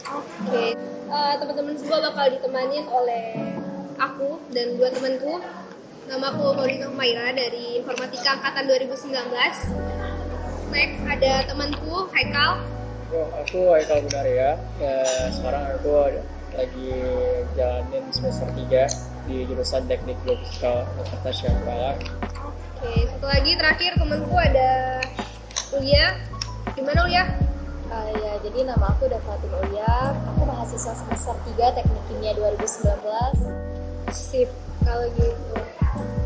Oke, uh, teman-teman semua bakal ditemanin oleh aku dan dua temanku. Nama aku Maurina Humaira dari Informatika Angkatan 2019. Next ada temanku Haikal. Oh, aku Haikal Gunaria. Ya, sekarang aku lagi jalanin semester 3 di jurusan Teknik Logika Jakarta Syambala. Oke, satu lagi terakhir temanku ada Ulia. Gimana Ulia? Uh, ya, jadi nama aku udah Fatin Ulia. Aku mahasiswa semester 3 Teknik Kimia 2019 Sip, kalau gitu.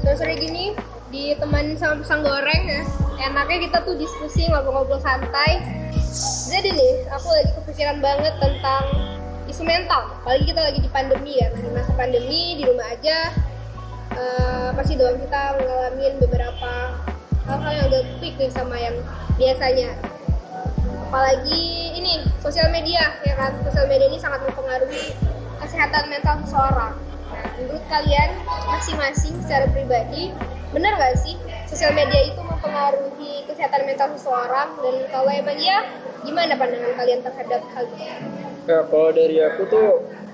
Sore-sore gini ditemani sama pisang goreng ya. Enaknya kita tuh diskusi ngobrol-ngobrol santai. Jadi nih, aku lagi kepikiran banget tentang isu mental. Apalagi kita lagi di pandemi ya, di masa pandemi di rumah aja. Uh, pasti doang kita mengalami beberapa hal-hal yang agak nih sama yang biasanya. Apalagi ini sosial media ya kan, sosial media ini sangat mempengaruhi kesehatan mental seseorang menurut kalian masing-masing secara pribadi benar nggak sih sosial media itu mempengaruhi kesehatan mental seseorang dan kalau emang iya gimana pandangan kalian terhadap hal itu? Ya, kalau dari aku tuh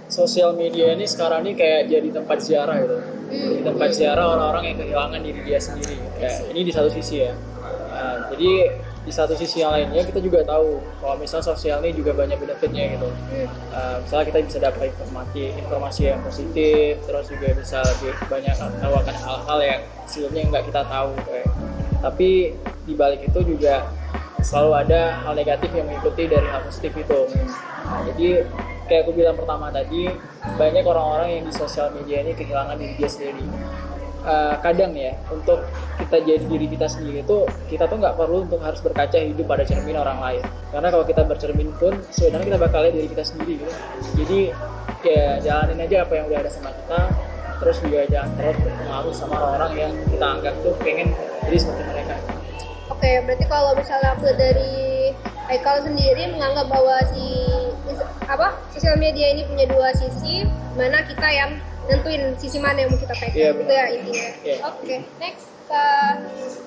sosial media ini sekarang ini kayak jadi tempat ziarah gitu. Hmm. Jadi tempat ziarah orang-orang yang kehilangan diri dia sendiri. Ya, ini di satu sisi ya. Nah, jadi di satu sisi yang lainnya kita juga tahu kalau misalnya sosial ini juga banyak benefitnya gitu. Hmm. uh, misalnya kita bisa dapat informasi informasi yang positif terus juga bisa lebih banyak tahu akan hal-hal yang sebelumnya nggak kita tahu kayak. Tapi di balik itu juga selalu ada hal negatif yang mengikuti dari hal positif itu. Nah, jadi kayak aku bilang pertama tadi banyak orang-orang yang di sosial media ini kehilangan diri dia sendiri uh, kadang ya untuk kita jadi diri kita sendiri itu kita tuh nggak perlu untuk harus berkaca hidup pada cermin orang lain. Karena kalau kita bercermin pun sebenarnya kita bakal lihat diri kita sendiri gitu. Jadi ya jalanin aja apa yang udah ada sama kita terus juga jangan terlalu berpengaruh sama orang-orang yang kita anggap tuh pengen jadi seperti mereka. Oke berarti kalau misalnya aku dari Haikal sendiri menganggap bahwa si apa sosial media ini punya dua sisi mana kita yang nentuin sisi mana yang mau kita pegang yeah, itu ya intinya. Yeah. oke okay. next uh,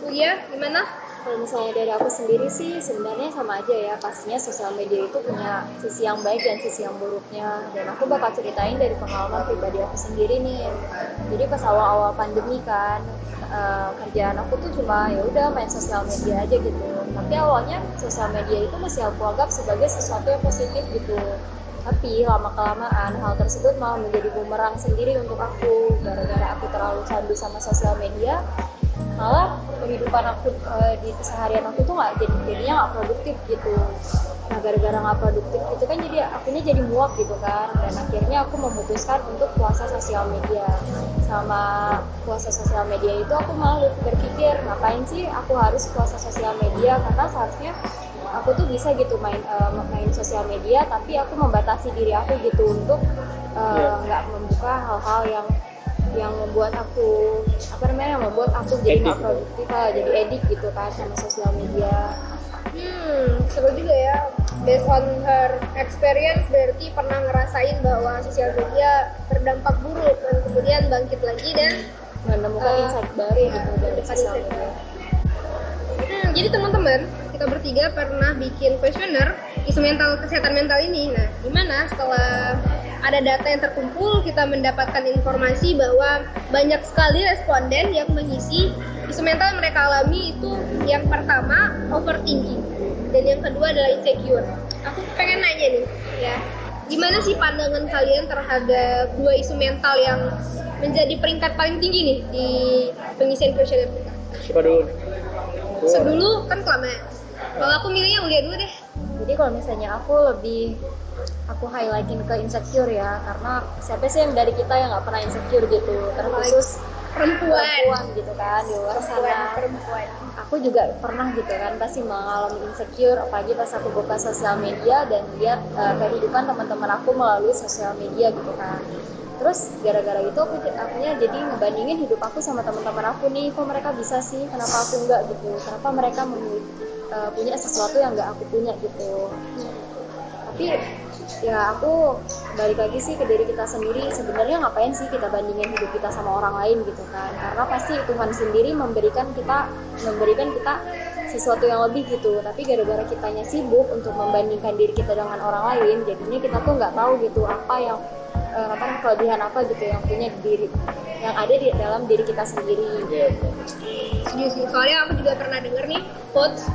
Uya gimana? Kalau misalnya dari aku sendiri sih sebenarnya sama aja ya. Pastinya sosial media itu punya sisi yang baik dan sisi yang buruknya. Dan aku bakal ceritain dari pengalaman pribadi aku sendiri nih. Jadi pas awal-awal pandemi kan uh, kerjaan aku tuh cuma ya udah main sosial media aja gitu. Tapi awalnya sosial media itu masih aku anggap sebagai sesuatu yang positif gitu tapi lama kelamaan hal tersebut malah menjadi bumerang sendiri untuk aku. Gara-gara aku terlalu candu sama sosial media malah kehidupan aku e, di keseharian aku tuh nggak jadi jadinya nggak produktif gitu. Nah gara-gara nggak produktif itu kan jadi akhirnya jadi muak gitu kan. Dan akhirnya aku memutuskan untuk puasa sosial media. Sama puasa sosial media itu aku malah berpikir ngapain sih aku harus puasa sosial media? Karena seharusnya aku tuh bisa gitu main uh, main sosial media tapi aku membatasi diri aku gitu untuk eh, iya. nggak uh, yeah. membuka hal-hal yang yang membuat aku apa namanya yang membuat aku jadi nggak gitu. produktif lah jadi edik gitu kan sama sosial media hmm seru juga ya based on her experience berarti pernah ngerasain bahwa sosial media berdampak buruk dan kemudian bangkit lagi dan menemukan uh, insight baru gitu dari sosial media hmm, jadi teman-teman kita bertiga pernah bikin kuesioner isu mental kesehatan mental ini. Nah, gimana setelah ada data yang terkumpul, kita mendapatkan informasi bahwa banyak sekali responden yang mengisi isu mental yang mereka alami itu yang pertama overthinking dan yang kedua adalah insecure. Aku pengen nanya nih, ya, gimana sih pandangan kalian terhadap dua isu mental yang menjadi peringkat paling tinggi nih di pengisian kuesioner kita? Siapa dulu? Sebelum kan kelamaan kalau aku milihnya ulia dulu deh. Jadi kalau misalnya aku lebih aku highlightin ke insecure ya karena siapa sih yang dari kita yang nggak pernah insecure gitu terkhusus perempuan. perempuan gitu kan di luar sana. perempuan. Aku juga pernah gitu kan pasti mengalami insecure apalagi pas aku buka sosial media dan lihat uh, kehidupan teman-teman aku melalui sosial media gitu kan. Terus gara-gara itu aku akhirnya jadi ngebandingin hidup aku sama teman-teman aku nih kok mereka bisa sih kenapa aku enggak gitu kenapa mereka memilih uh, punya sesuatu yang nggak aku punya gitu. Tapi ya aku balik lagi sih ke diri kita sendiri sebenarnya ngapain sih kita bandingin hidup kita sama orang lain gitu kan? Karena pasti Tuhan sendiri memberikan kita memberikan kita sesuatu yang lebih gitu. Tapi gara-gara kitanya sibuk untuk membandingkan diri kita dengan orang lain jadinya kita tuh nggak tahu gitu apa yang uh, apa kelebihan apa gitu yang punya di diri yang ada di dalam diri kita sendiri. Sih, soalnya aku juga pernah denger nih quotes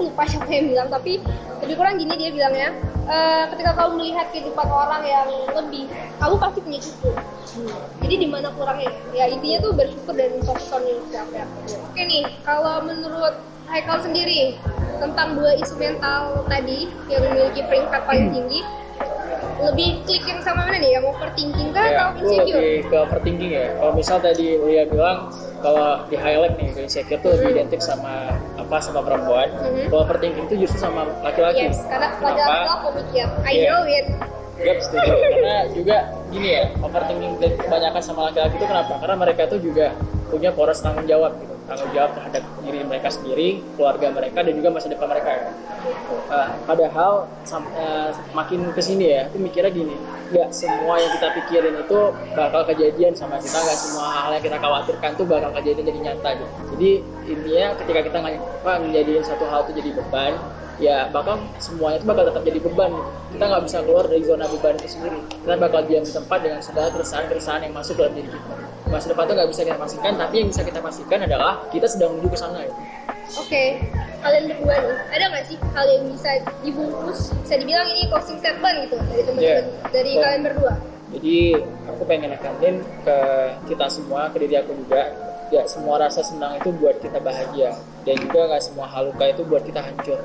aku lupa siapa yang bilang tapi lebih kurang gini dia bilangnya "Eh, ketika kamu melihat kehidupan orang yang lebih kamu pasti punya cukup. Jadi di mana kurangnya? Ya intinya tuh bersyukur dan fokus on yourself ya oke nih kalau menurut Haikal sendiri tentang dua isu mental tadi yang memiliki peringkat paling tinggi lebih klik yang sama mana nih? Yang overthinking kah Ya, atau insecure lebih ke overthinking ya. Kalau misal tadi Uya bilang kalau di highlight nih ke insecure tuh lebih Hmm. identik sama apa sama perempuan. Mhm. Kalau overthinking itu justru sama laki-laki. yes karena laki-laki tuh pemikir I Iya. know it Yap, setuju. Karena juga gini ya, overthinking kebanyakan sama laki-laki itu kenapa? Karena mereka tuh juga punya poros tanggung jawab gitu. Tanggung jawab terhadap diri mereka sendiri, keluarga mereka, dan juga masa depan mereka ya. Nah, padahal eh, makin ke sini ya, aku mikirnya gini, nggak semua yang kita pikirin itu bakal kejadian sama kita, nggak semua hal yang kita khawatirkan tuh bakal kejadian jadi nyata gitu. Jadi intinya ketika kita nggak apa, menjadiin satu hal itu jadi beban, ya bakal semuanya itu bakal tetap jadi beban. Kita nggak bisa keluar dari zona beban itu sendiri. Kita bakal diam di tempat dengan segala keresahan-keresahan yang masuk dalam diri kita. Masa depan itu nggak bisa kita pastikan, tapi yang bisa kita pastikan adalah kita sedang menuju ke sana gitu. Oke, kalian berdua nih, ada nggak sih hal yang bisa dibungkus, bisa dibilang ini closing statement gitu dari teman-teman, Yeah. dari Betul. kalian berdua? Jadi aku pengen nekanin ke kita semua, ke diri aku juga, ya semua rasa senang itu buat kita bahagia dan juga nggak semua hal luka itu buat kita hancur.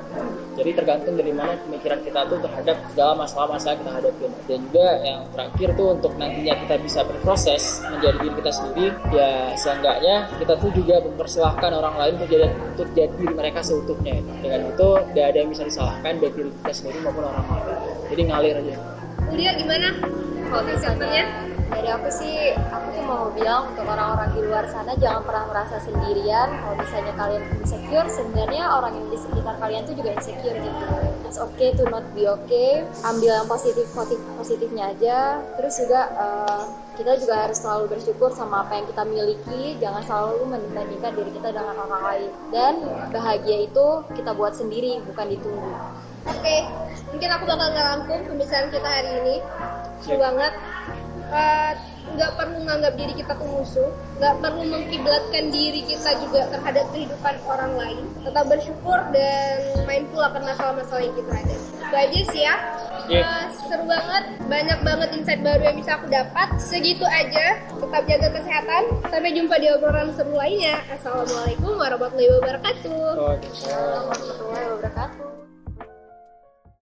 Jadi tergantung dari mana pemikiran kita tuh terhadap segala masalah-masalah kita hadapin. Dan juga yang terakhir tuh untuk nantinya kita bisa berproses menjadi diri kita sendiri, ya seenggaknya kita tuh juga mempersilahkan orang lain untuk jadi untuk jadi diri mereka seutuhnya. Dengan itu tidak ada yang bisa disalahkan baik diri kita sendiri maupun orang lain. Jadi ngalir aja. Ulia gimana? kalau misalnya? Dari aku sih aku tuh mau bilang untuk orang-orang di luar sana jangan pernah merasa sendirian. Kalau misalnya kalian insecure sebenarnya orang yang di sekitar kalian tuh juga insecure gitu. It's okay to not be okay. Ambil yang positif positif positifnya aja. Terus juga eh, kita juga harus selalu bersyukur sama apa yang kita miliki. Jangan selalu membandingkan diri kita dengan orang lain. Dan bahagia itu kita buat sendiri bukan ditunggu. Oke, mungkin aku bakal ngerangkum pembicaraan kita hari ini. Seru banget. Eh, nggak perlu menganggap diri kita tuh musuh, nggak perlu mengkiblatkan diri kita juga terhadap kehidupan orang lain. Tetap bersyukur dan mindful akan masalah-masalah yang kita ada. Itu aja sih ya. Eh, seru banget, banyak banget insight baru yang bisa aku dapat. Segitu aja. Tetap jaga kesehatan. Sampai jumpa di obrolan seru lainnya. Assalamualaikum warahmatullahi wabarakatuh. Oh, warahmatullahi wabarakatuh